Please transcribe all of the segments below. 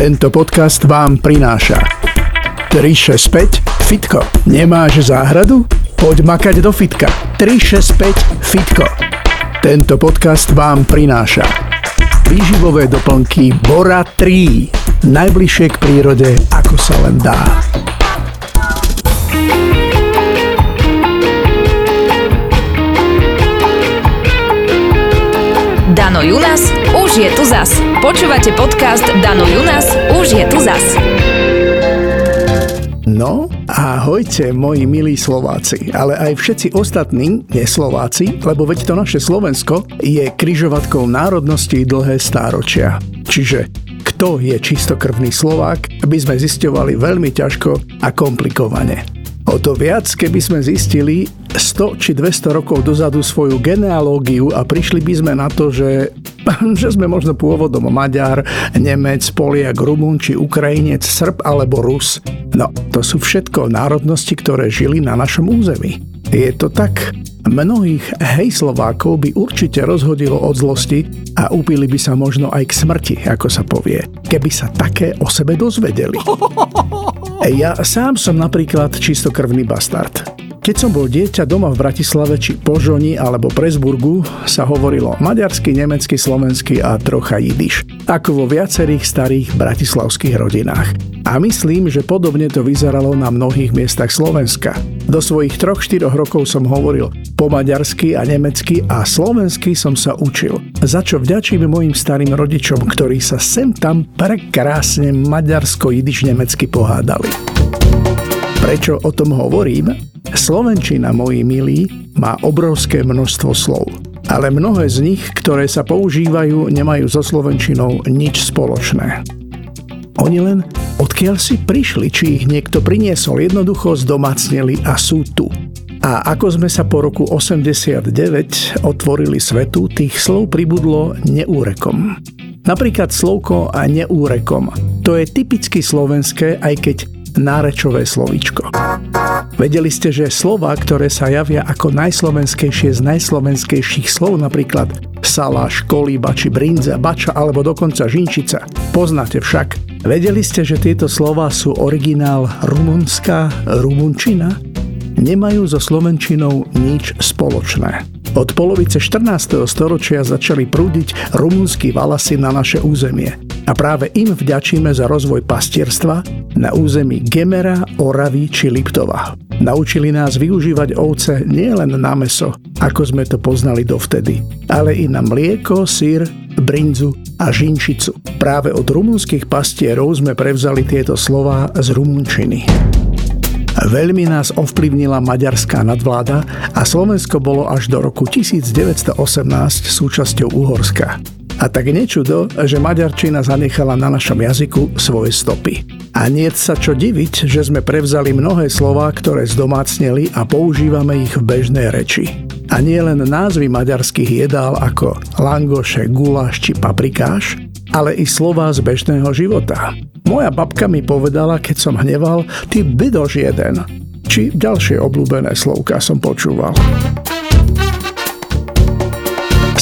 Tento podcast vám prináša 365 Fitko. Nemáš záhradu? Poď makať do fitka. 365 Fitko. Tento podcast vám prináša výživové doplnky Bora 3. Najbližšie k prírode, ako sa len dá. Dano Junas, už je tu zas. Počúvate podcast Dano Junas, už je tu zas. No, ahojte, moji milí Slováci, ale aj všetci ostatní neslováci, lebo veď to naše Slovensko je kryžovatkou národnosti dlhé stáročia. Čiže kto je čistokrvný Slovák, by sme zisťovali veľmi ťažko a komplikovane. O to viac, keby sme zistili 100 či 200 rokov dozadu svoju genealógiu a prišli by sme na to, že, že sme možno pôvodom Maďar, Nemec, Poliak, Rumun či Ukrajinec, Srb alebo Rus. No, to sú všetko národnosti, ktoré žili na našom území. Je to tak? Mnohých hej Slovákov by určite rozhodilo od zlosti a upili by sa možno aj k smrti, ako sa povie, keby sa také o sebe dozvedeli. Ja sám som napríklad čistokrvný bastard. Keď som bol dieťa doma v Bratislave či Požoni alebo Presburgu, sa hovorilo maďarsky, nemecky, slovensky a trocha jidiš, ako vo viacerých starých bratislavských rodinách. A myslím, že podobne to vyzeralo na mnohých miestach Slovenska. Do svojich 3-4 rokov som hovoril po maďarsky a nemecky a slovensky som sa učil. Za čo vďačím mojim starým rodičom, ktorí sa sem tam prekrásne maďarsko-jidiš nemecky pohádali. Prečo o tom hovorím? Slovenčina, moji milí, má obrovské množstvo slov. Ale mnohé z nich, ktoré sa používajú, nemajú so slovenčinou nič spoločné. Oni len odkiaľ si prišli, či ich niekto priniesol, jednoducho zdomacnili a sú tu. A ako sme sa po roku 89 otvorili svetu, tých slov pribudlo neúrekom. Napríklad slovko a neúrekom. To je typicky slovenské, aj keď nárečové slovíčko. Vedeli ste, že slova, ktoré sa javia ako najslovenskejšie z najslovenskejších slov, napríklad saláš, kolíba či brinza, bača alebo dokonca žinčica, poznáte však. Vedeli ste, že tieto slova sú originál rumunská rumunčina? Nemajú so slovenčinou nič spoločné. Od polovice 14. storočia začali prúdiť rumunskí valasy na naše územie. A práve im vďačíme za rozvoj pastierstva na území Gemera, Oravy či Liptova. Naučili nás využívať ovce nielen na meso, ako sme to poznali dovtedy, ale i na mlieko, sír, brinzu a žinčicu. Práve od rumunských pastierov sme prevzali tieto slová z rumunčiny. Veľmi nás ovplyvnila maďarská nadvláda a Slovensko bolo až do roku 1918 súčasťou Uhorska. A tak nečudo, že maďarčina zanechala na našom jazyku svoje stopy. A nie sa čo diviť, že sme prevzali mnohé slová, ktoré zdomácneli a používame ich v bežnej reči. A nie len názvy maďarských jedál ako langoše, guláš či paprikáš, ale i slová z bežného života. Moja babka mi povedala, keď som hneval, ty bydož jeden. Či ďalšie obľúbené slovka som počúval.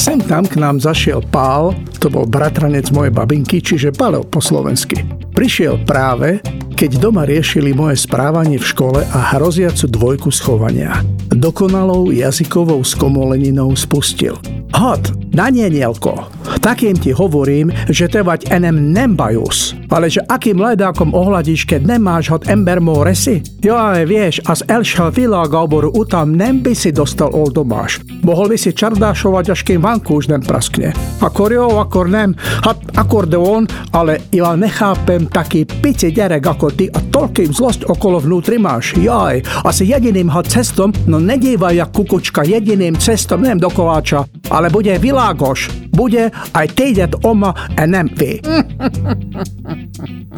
Sem tam k nám zašiel Pál, to bol bratranec mojej babinky, čiže Paleo po slovensky. Prišiel práve, keď doma riešili moje správanie v škole a hroziacu dvojku schovania. Dokonalou jazykovou skomoleninou spustil. Hod, Danielko, takým ti hovorím, že trvať enem nembajus. Ale že akým ledákom ohľadíš, keď nemáš hod ember resi? Jo, ale vieš, a z elšho világoboru utam nem by si dostal oldomáš. Mohol by si čardášovať, až kým vanku už nem praskne. Akor jo, akor nem, hat akordeón, ale ja nechápem taký pici derek ako ty a toľkým zlost okolo vnútri máš. Jaj, asi jediným had cestom, no nedívaj jak kukučka jediným cestom, nem do koláča, ale bude világos, bude aj týdet oma a nem vy.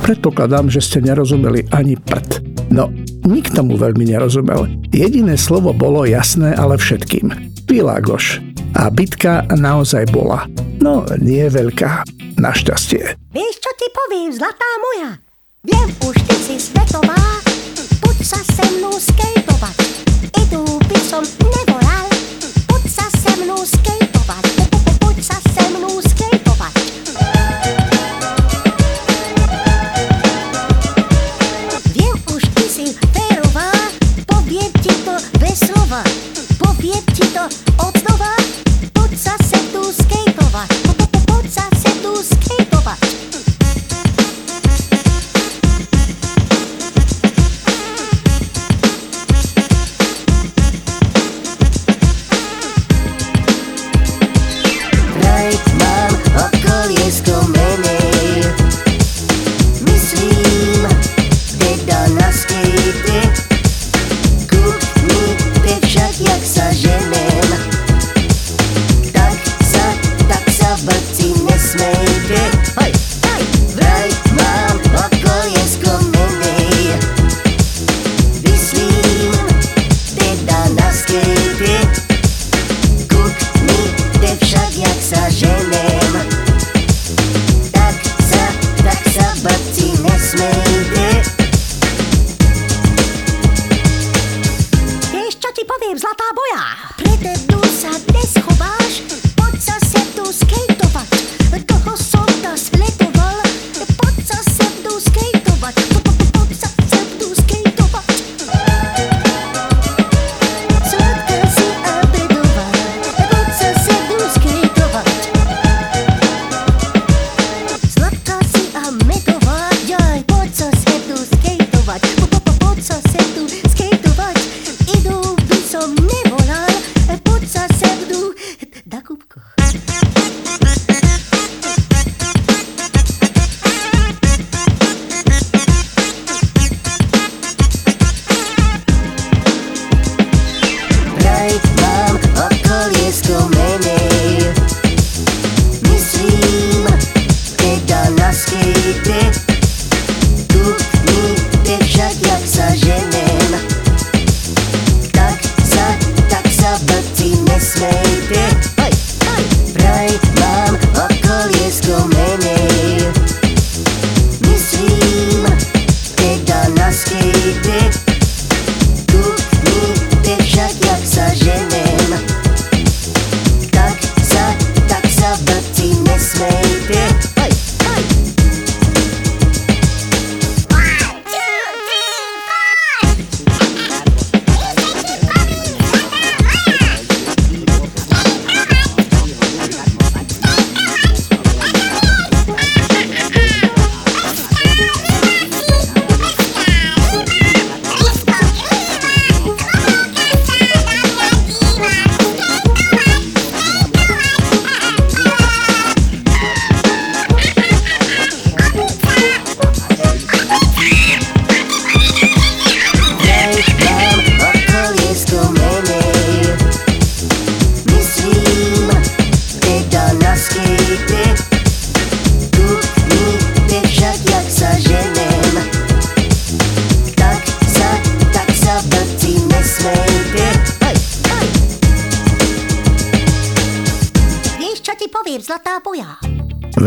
Predpokladám, že ste nerozumeli ani prd. No, nikto mu veľmi nerozumel. Jediné slovo bolo jasné, ale všetkým. Világoš. A bitka naozaj bola. No, nie veľká. Našťastie. Vieš, čo ti poviem, zlatá moja? Viem, už ty si svetová, poď sa se mnou skejtovať. Idu by som nevolal, poď sa se mnou skejtovať sa se mnou už, ty si to bez slova, poviem ti to od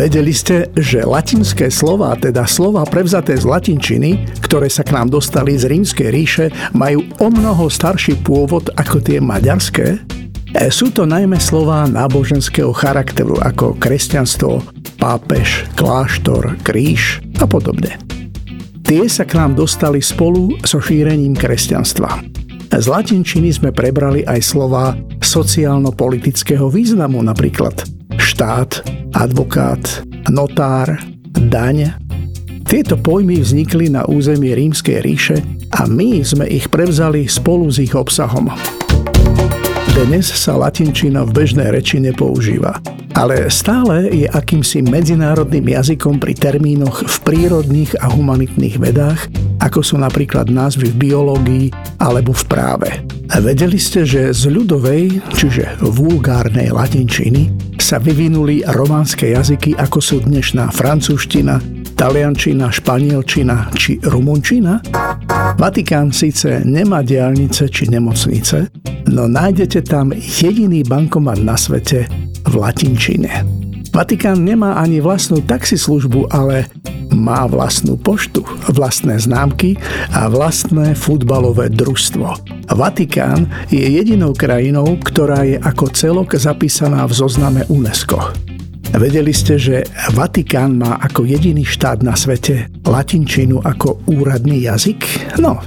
Vedeli ste, že latinské slova, teda slova prevzaté z latinčiny, ktoré sa k nám dostali z rímskej ríše, majú o mnoho starší pôvod ako tie maďarské? E, sú to najmä slova náboženského charakteru ako kresťanstvo, pápež, kláštor, kríž a podobne. Tie sa k nám dostali spolu so šírením kresťanstva. Z latinčiny sme prebrali aj slova sociálno-politického významu, napríklad štát, advokát, notár, daň. Tieto pojmy vznikli na území Rímskej ríše a my sme ich prevzali spolu s ich obsahom. Dnes sa latinčina v bežnej reči nepoužíva, ale stále je akýmsi medzinárodným jazykom pri termínoch v prírodných a humanitných vedách, ako sú napríklad názvy v biológii alebo v práve. Vedeli ste, že z ľudovej, čiže vulgárnej latinčiny, sa vyvinuli románske jazyky, ako sú dnešná francúzština, taliančina, španielčina či rumunčina? Vatikán síce nemá diálnice či nemocnice, no nájdete tam jediný bankomat na svete v latinčine. Vatikán nemá ani vlastnú taxislužbu, ale má vlastnú poštu, vlastné známky a vlastné futbalové družstvo. Vatikán je jedinou krajinou, ktorá je ako celok zapísaná v zozname UNESCO. Vedeli ste, že Vatikán má ako jediný štát na svete latinčinu ako úradný jazyk? No,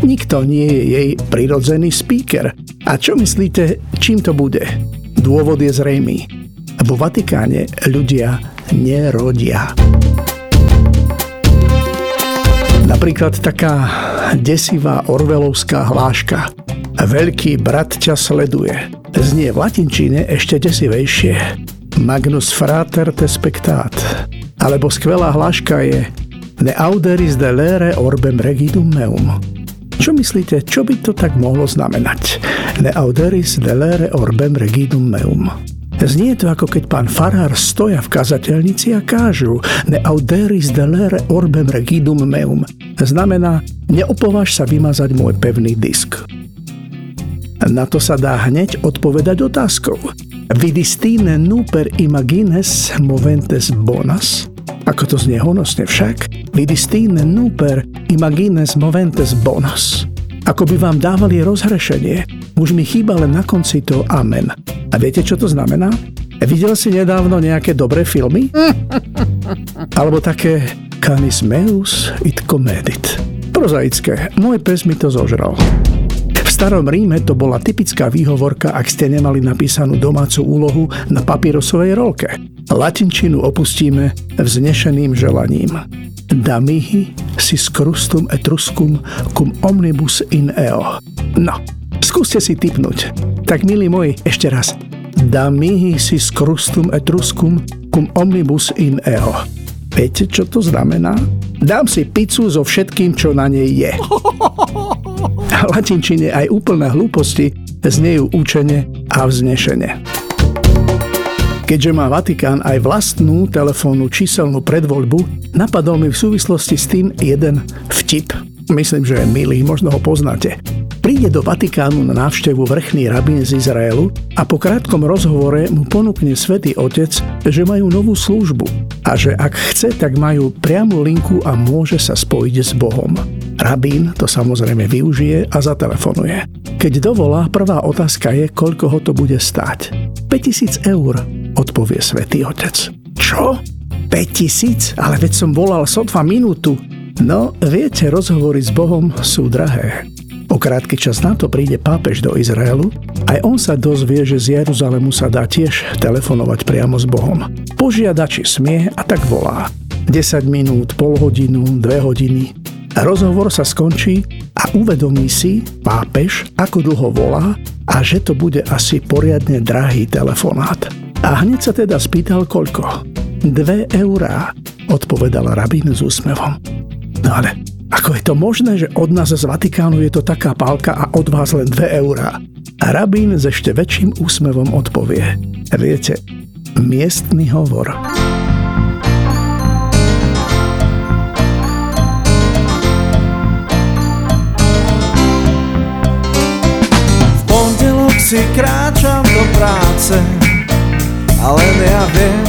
nikto nie je jej prirodzený speaker. A čo myslíte, čím to bude? Dôvod je zrejmý. Vo Vatikáne ľudia nerodia. Napríklad taká desivá orvelovská hláška. Veľký brat ťa sleduje. Znie v latinčine ešte desivejšie. Magnus frater te spectat. Alebo skvelá hláška je Ne auderis delere orbem regidum meum. Čo myslíte, čo by to tak mohlo znamenať? Ne auderis delere orbem regidum meum. Znie to ako keď pán farár stoja v kazateľnici a kážu Ne auderis delere orbem regidum meum. Znamená, neopováž sa vymazať môj pevný disk. Na to sa dá hneď odpovedať otázkou. Vidistine nuper imagines moventes bonas? Ako to znie honosne však, vidistine nuper imagines moventes bonus. Ako by vám dávali rozhrešenie. Už mi chýba len na konci to amen. A viete, čo to znamená? Videl si nedávno nejaké dobré filmy? Alebo také canis meus it comedit. Prozaické, môj pes mi to zožral starom Ríme to bola typická výhovorka, ak ste nemali napísanú domácu úlohu na papírosovej rolke. Latinčinu opustíme vznešeným želaním. Damihi si scrustum etruscum cum omnibus in eo. No, skúste si typnúť. Tak, milí moji, ešte raz. Damihi si scrustum etruscum cum omnibus in eo. Viete, čo to znamená? Dám si pizzu so všetkým, čo na nej je. latinčine aj úplné hlúposti znejú účene a vznešene. Keďže má Vatikán aj vlastnú telefónnu číselnú predvoľbu, napadol mi v súvislosti s tým jeden vtip. Myslím, že je milý, možno ho poznáte. Príde do Vatikánu na návštevu vrchný rabín z Izraelu a po krátkom rozhovore mu ponúkne svätý Otec, že majú novú službu a že ak chce, tak majú priamu linku a môže sa spojiť s Bohom. Rabín to samozrejme využije a zatelefonuje. Keď dovolá, prvá otázka je, koľko ho to bude stáť. 5000 eur, odpovie svätý Otec. Čo? 5000? Ale veď som volal sotva minútu. No, viete, rozhovory s Bohom sú drahé. O krátky čas na to príde pápež do Izraelu, aj on sa dozvie, že z Jeruzalému sa dá tiež telefonovať priamo s Bohom. Požiada, či smie a tak volá. 10 minút, pol hodinu, 2 hodiny. Rozhovor sa skončí a uvedomí si pápež, ako dlho volá a že to bude asi poriadne drahý telefonát. A hneď sa teda spýtal koľko. Dve eurá, odpovedal rabín s úsmevom. No ale ako je to možné, že od nás z Vatikánu je to taká pálka a od vás len 2 eurá? Rabín s ešte väčším úsmevom odpovie. Viete, miestny hovor. si kráčam do práce ale ja viem,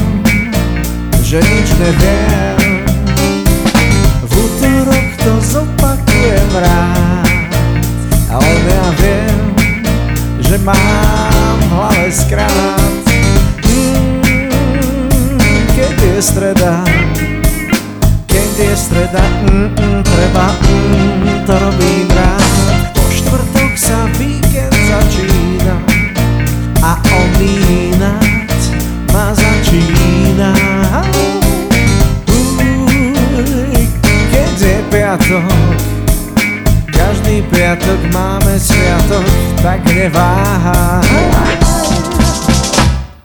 že nič neviem. Rád, ale ja viem, že mám v hlave skrát. Mm, keď je streda, keď je streda, mm, mm, treba, mm, to robím rád. Po štvrtok sa víkend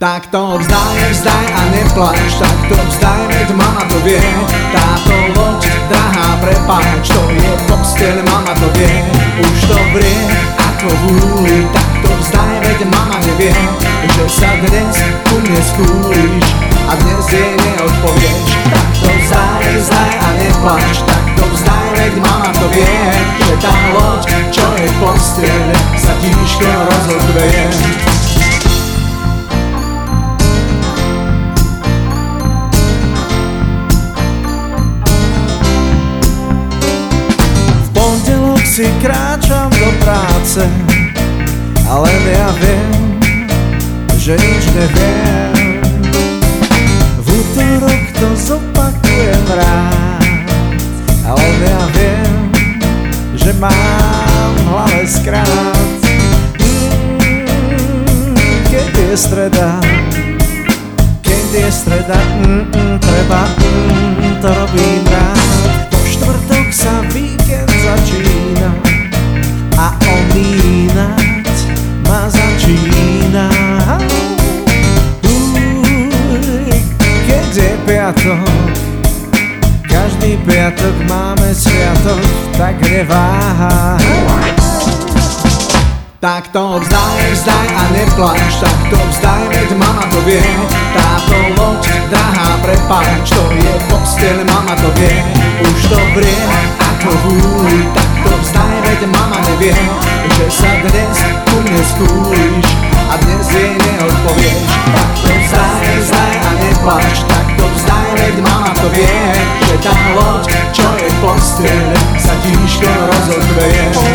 Tak to vzdaj, vzdaj a neplač, tak to vzdaj, veď mama to vie. Táto loď, drahá, prepáč, to je posteľ, mama to vie. Už to vrie, ako vúli, tak to vzdaj, veď mama nevie, že sa dnes ku mne skúliš a dnes jej neodpovieš. Tak to vzdaj, vzdaj a neplač, tak to vzdaj, veď mama to vie, že tá loď, čo je v postele, sa tížko rozhodveje. Tak to vzdaj, vzdaj a neplač, tak to vzdaj, veď mama to vie. Táto loď, drahá, prepáč, to je posteľ, mama to vie. Už to vrie, ako vúli, tak to vzdaj, veď mama nevie, že sa dnes ku mne a dnes jej neodpovieš. Tak to vzdaj, vzdaj a neplač, tak to vzdaj, veď mama to vie, že tá loď, čo je v postele, sa tížko rozhodveje.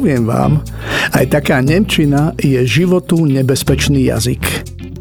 Poviem vám, aj taká Nemčina je životu nebezpečný jazyk.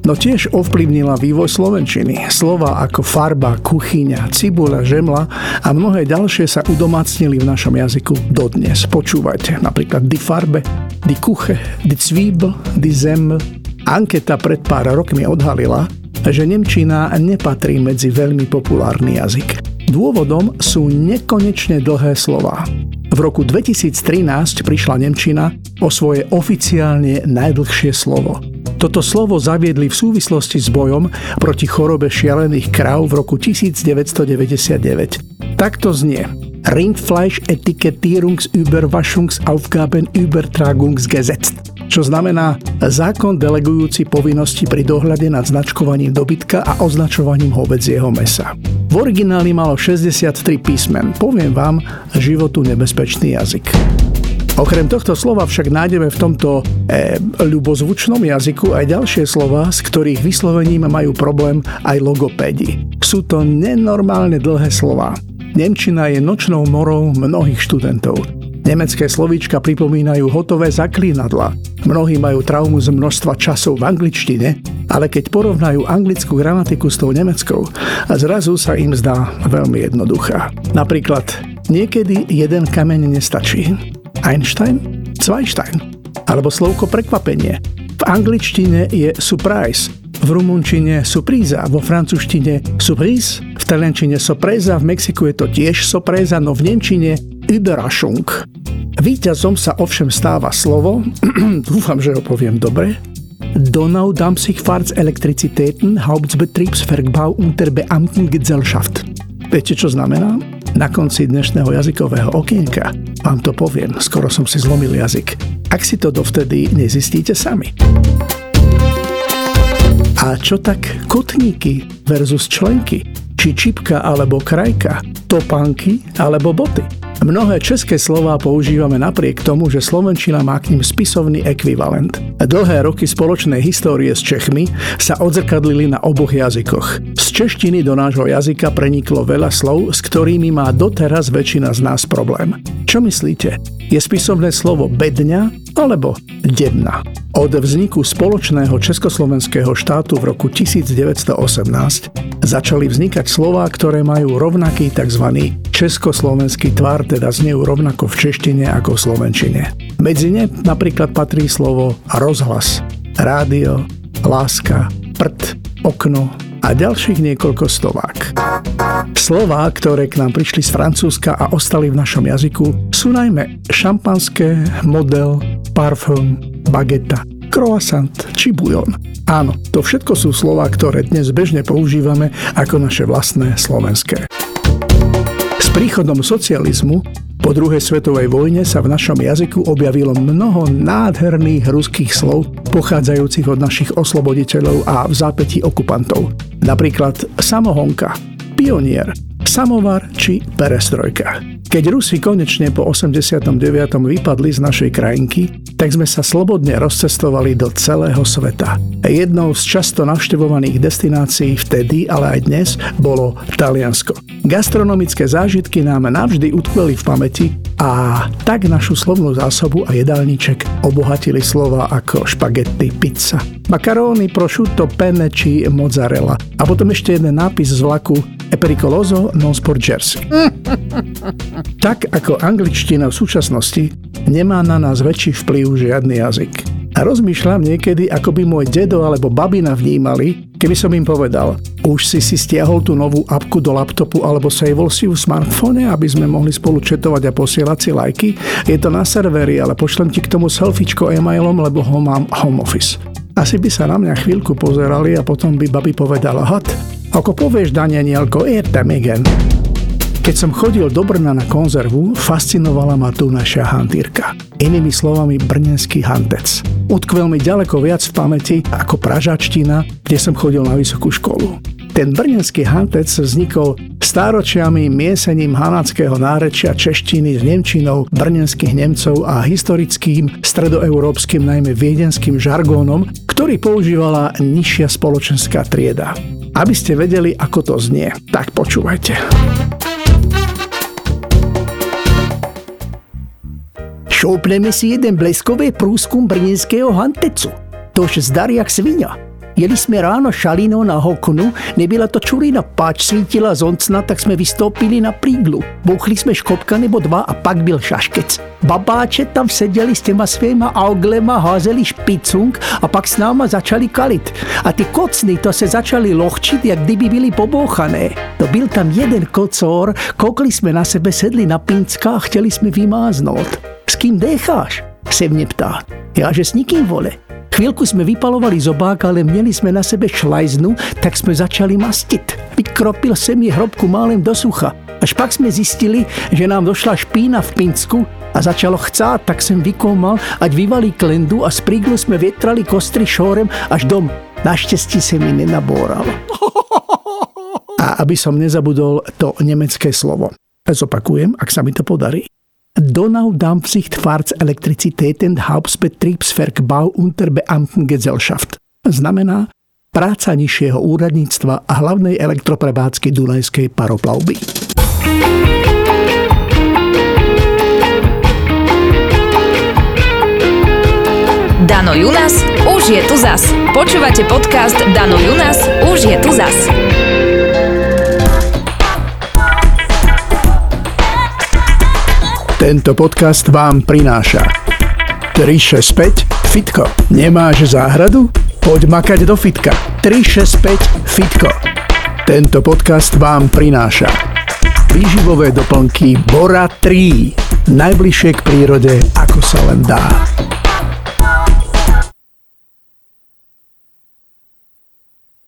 No tiež ovplyvnila vývoj Slovenčiny. Slova ako farba, kuchyňa, cibuľa, žemla a mnohé ďalšie sa udomácnili v našom jazyku dodnes. Počúvajte, napríklad die Farbe, die Kuche, die Zwiebel, die Semmel. Anketa pred pár rokmi odhalila, že Nemčina nepatrí medzi veľmi populárny jazyk. Dôvodom sú nekonečne dlhé slova. V roku 2013 prišla Nemčina o svoje oficiálne najdlhšie slovo. Toto slovo zaviedli v súvislosti s bojom proti chorobe šialených kráv v roku 1999. Takto znie Rindfleisch Etikettierungsüberwaschungsaufgaben Übertragungsgesetz čo znamená zákon delegujúci povinnosti pri dohľade nad značkovaním dobytka a označovaním hovedzieho mesa. V origináli malo 63 písmen. Poviem vám, životu nebezpečný jazyk. Okrem tohto slova však nájdeme v tomto e, ľubozvučnom jazyku aj ďalšie slova, z ktorých vyslovením majú problém aj logopédi. Sú to nenormálne dlhé slova. Nemčina je nočnou morou mnohých študentov. Nemecké slovíčka pripomínajú hotové zaklínadla. Mnohí majú traumu z množstva časov v angličtine, ale keď porovnajú anglickú gramatiku s tou nemeckou, zrazu sa im zdá veľmi jednoduchá. Napríklad, niekedy jeden kameň nestačí. Einstein? Zweistein. Alebo slovko prekvapenie. V angličtine je surprise, v rumunčine surpríza, vo francúzštine surprise, v taliančine sorpresa, v Mexiku je to tiež sorpresa, no v nemčine Überraschung. Výťazom sa ovšem stáva slovo, dúfam, že ho poviem dobre, Donau Dampsigfahrts Elektrizitäten Hauptbetriebsvergbau unter Beamtengesellschaft. Viete, čo znamená? Na konci dnešného jazykového okienka vám to poviem, skoro som si zlomil jazyk. Ak si to dovtedy nezistíte sami. A čo tak kotníky versus členky? Či čipka alebo krajka? Topánky alebo boty? Mnohé české slová používame napriek tomu, že Slovenčina má k ním spisovný ekvivalent. Dlhé roky spoločnej histórie s Čechmi sa odzrkadlili na oboch jazykoch. Z češtiny do nášho jazyka preniklo veľa slov, s ktorými má doteraz väčšina z nás problém. Čo myslíte? Je spisovné slovo bedňa alebo debna? Od vzniku spoločného československého štátu v roku 1918 začali vznikať slová, ktoré majú rovnaký tzv. československý tvar, teda znejú rovnako v češtine ako v slovenčine. Medzi ne napríklad patrí slovo rozhlas, rádio, láska, prd, okno a ďalších niekoľko stovák. Slová, ktoré k nám prišli z Francúzska a ostali v našom jazyku, sú najmä šampanské, model, parfum, bageta, croissant či bujon. Áno, to všetko sú slova, ktoré dnes bežne používame ako naše vlastné slovenské. S príchodom socializmu po druhej svetovej vojne sa v našom jazyku objavilo mnoho nádherných ruských slov pochádzajúcich od našich osloboditeľov a v zápätí okupantov. Napríklad samohonka, pionier, samovar či perestrojka. Keď Rusi konečne po 89. vypadli z našej krajinky, tak sme sa slobodne rozcestovali do celého sveta. Jednou z často navštevovaných destinácií vtedy, ale aj dnes, bolo Taliansko. Gastronomické zážitky nám navždy utkveli v pamäti a tak našu slovnú zásobu a jedálniček obohatili slova ako špagety, pizza, makaróny, prosciutto, penne či mozzarella. A potom ešte jeden nápis z vlaku pericoloso non sporgersi. tak ako angličtina v súčasnosti nemá na nás väčší vplyv žiadny jazyk. A rozmýšľam niekedy, ako by môj dedo alebo babina vnímali, keby som im povedal, už si si stiahol tú novú apku do laptopu alebo saveol si v smartfóne, aby sme mohli spolu četovať a posielať si lajky. Je to na serveri, ale pošlem ti k tomu selfiečko e-mailom, lebo ho mám home office. Asi by sa na mňa chvíľku pozerali a potom by babi povedala, hat, ako povieš, Danielko, értem, igen. Keď som chodil do Brna na konzervu, fascinovala ma tu naša hantírka. Inými slovami brnenský hantec. Utkvel mi ďaleko viac v pamäti ako pražačtina, kde som chodil na vysokú školu. Ten brnenský hantec vznikol stáročiami miesením hanackého nárečia češtiny s nemčinou brnenských Nemcov a historickým stredoeurópskym, najmä viedenským žargónom, ktorý používala nižšia spoločenská trieda. Aby ste vedeli, ako to znie, tak počúvajte. Šoupneme si jeden bleskový průzkum brněnského hantecu. Tož zdar jak svinia. Jeli jsme ráno šalinou na hoknu, nebyla to čurina, páč svítila zoncna, tak jsme vystoupili na príglu. Bouchli jsme škopka nebo dva a pak byl šaškec. Babáče tam seděli s těma svýma auglema, házeli špicung a pak s náma začali kalit. A ty kocny to se začali lochčit, jak kdyby byli pobouchané. To byl tam jeden kocor, koukli jsme na sebe, sedli na pinska a chtěli jsme vymáznout. Kým decháš? se mě ptá. Já, že s nikým vole. Chvíľku sme vypalovali zobák, ale měli sme na sebe šlajznu, tak sme začali mastit. Vykropil se mi hrobku málem do sucha. Až pak sme zistili, že nám došla špína v Pinsku a začalo chcát, tak som vykoumal, ať vyvalí klendu a z sme vietrali kostry šórem až dom. Naštěstí se mi nenabóral. A aby som nezabudol to nemecké slovo. Zopakujem, ak sa mi to podarí. Donau-Dampfsicht Elektrizitäten Hauptbetriebsverkbau unter Beamtengesellschaft. Znamená práca nižšieho úradníctva a hlavnej elektroprebádzky Dunajskej paroplavby. Dano Junas, už je tu zas. Počúvate podcast Dano Junas, už je tu zas. Tento podcast vám prináša 365 Fitko. Nemáš záhradu? Poď makať do fitka. 365 Fitko. Tento podcast vám prináša výživové doplnky Bora 3. Najbližšie k prírode, ako sa len dá.